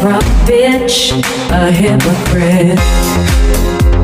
bankrupt bitch, a hypocrite.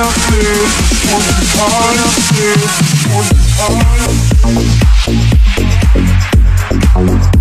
up here, won't be hard up here, won't be hard.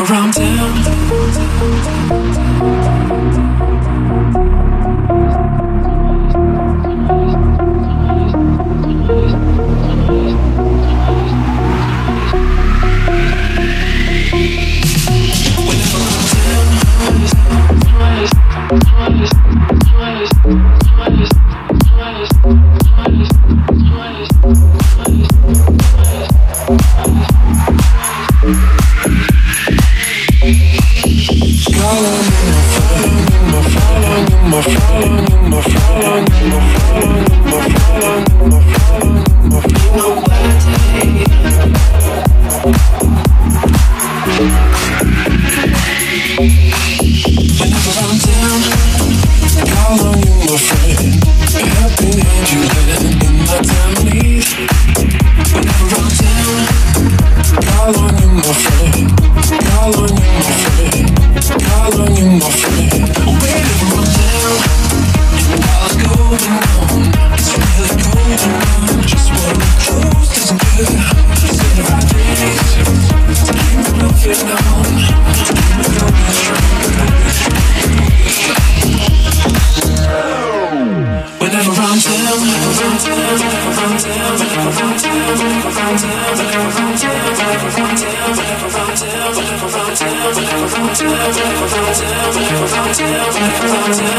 around to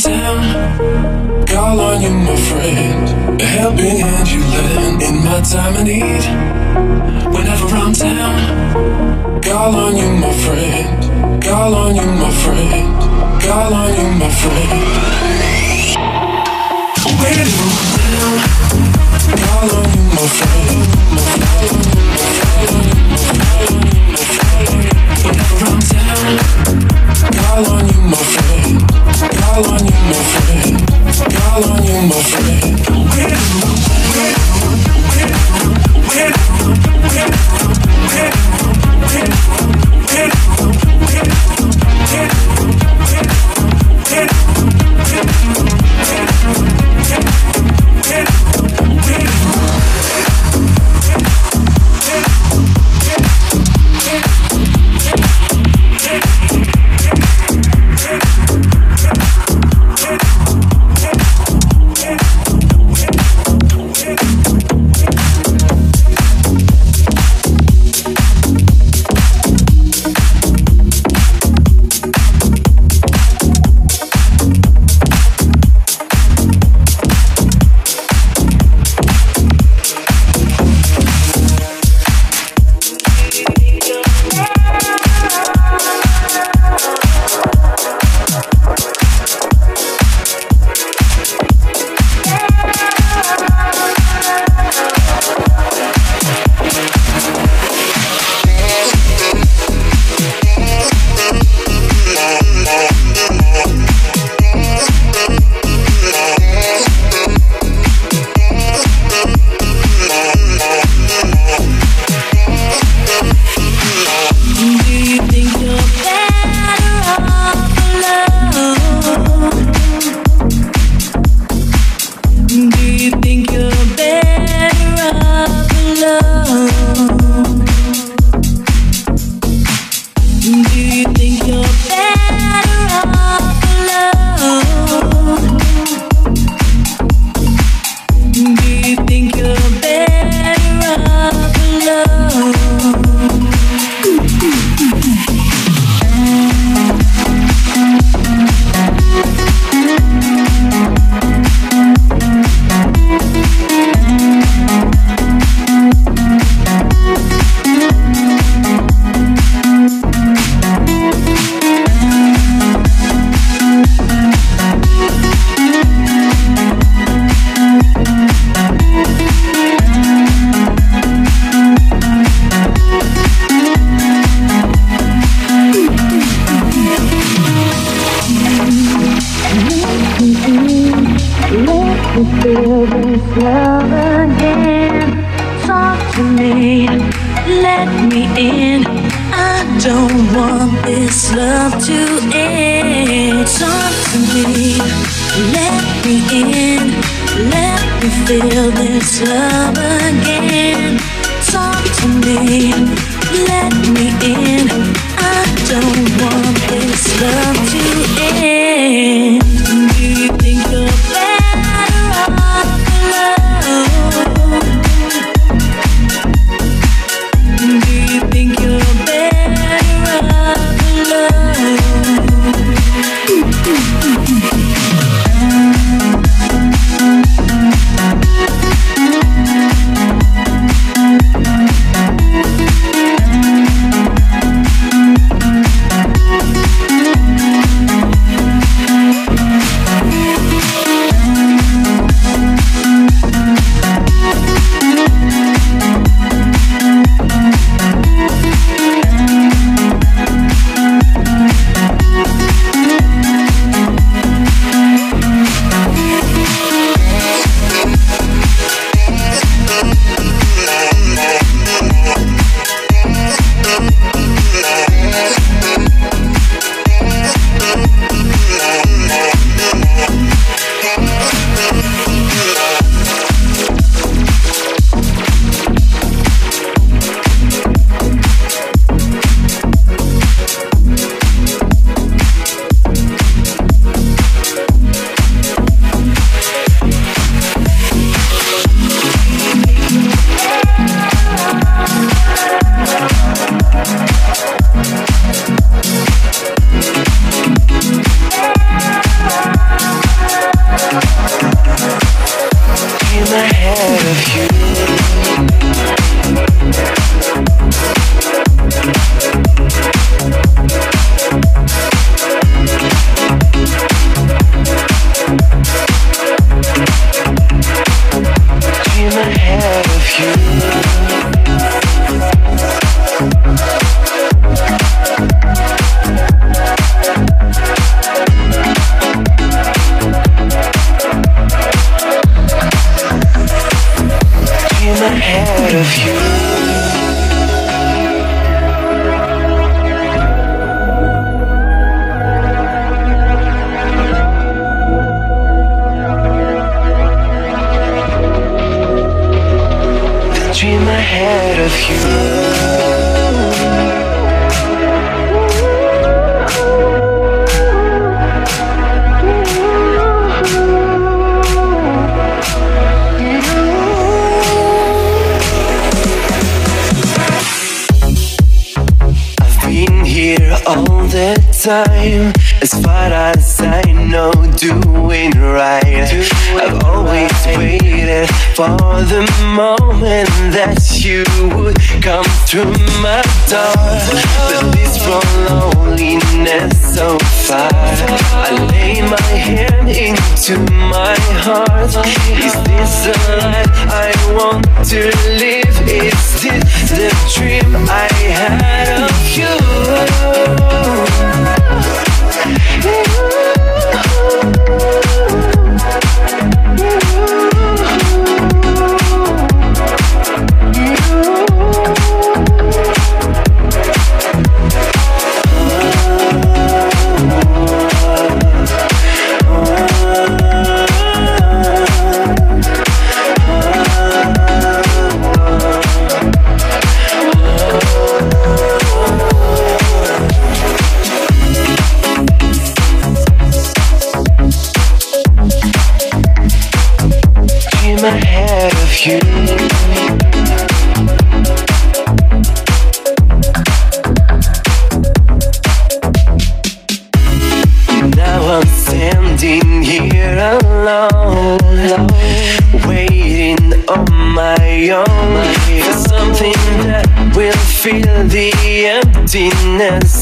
downtown. Call on you, my friend. A helping hand you lend in my time of need. Whenever I'm down, call on you, my friend. Call on you, my friend. Call on you, my friend. When I'm down, call on you, my friend. My friend, my friend, my friend. Whenever I'm down, call on you, my friend. Call on you, my friend. Call on you, my friend. time As far as I know, doing right doing I've always right. waited for the moment That you would come through my door But this from loneliness so far I lay my hand into my heart Is this the life I want to live? Is this the dream I had of you?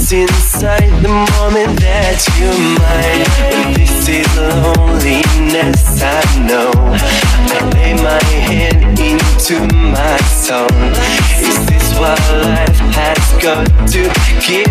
lost inside the moment that you're mine. But this is loneliness, I know. I lay my hand into my soul. Is this what life has got to give?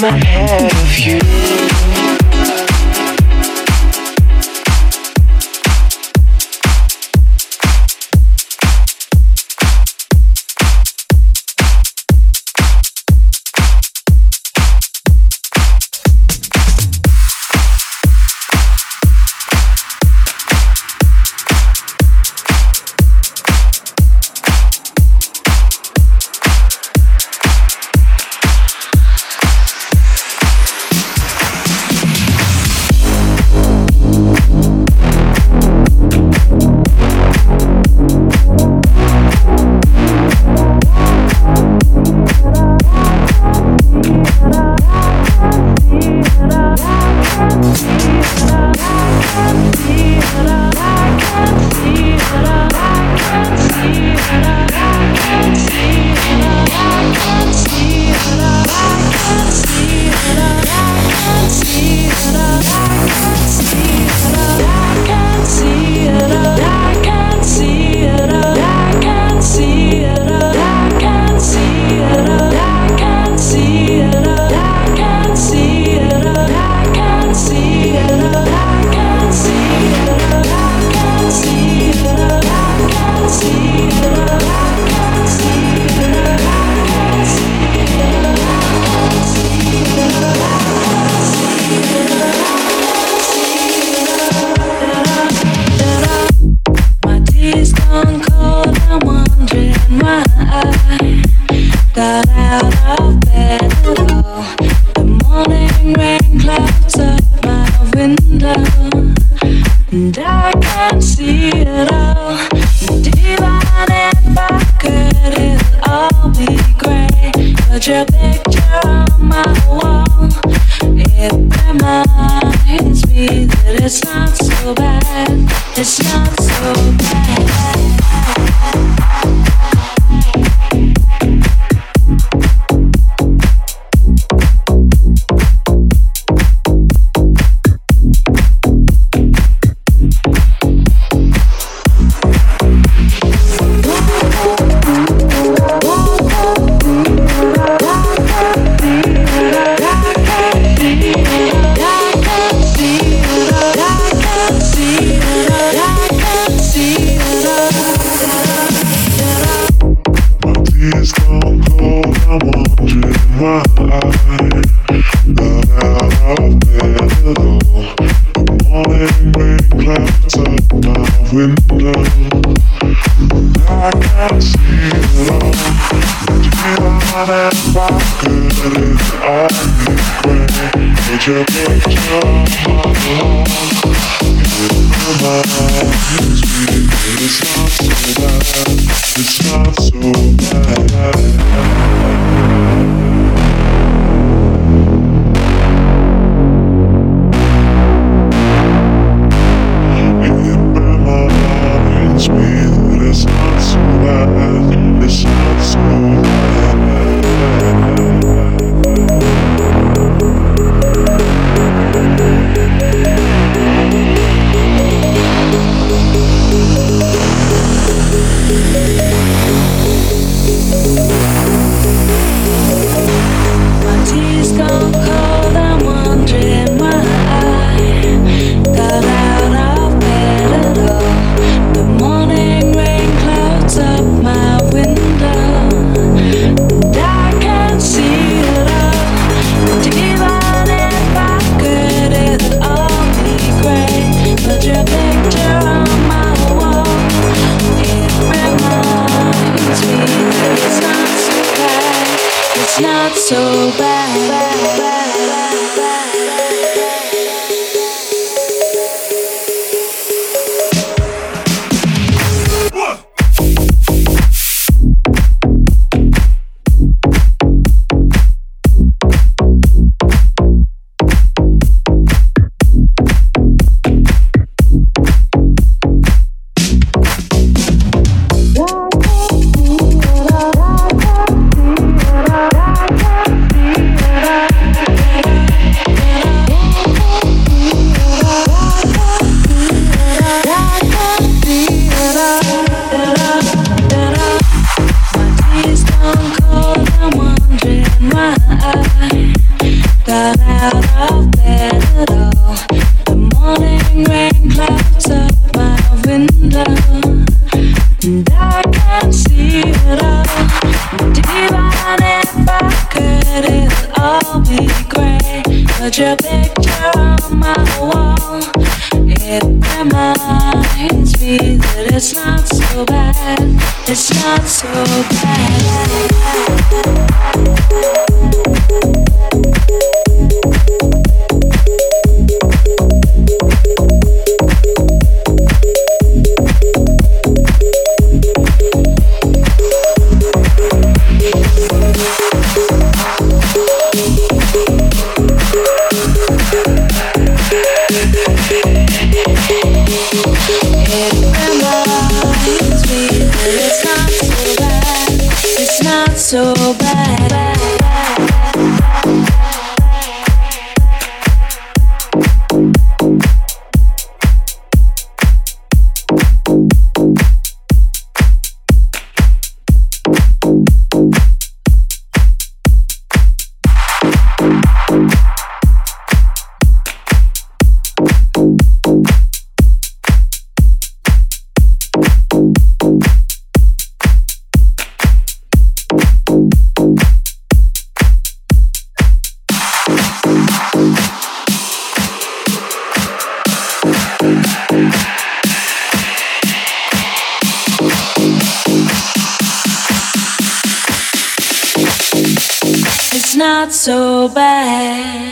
my head of you. your picture on my wall. It reminds me that it's not so bad. It's not so bad. Not so bad.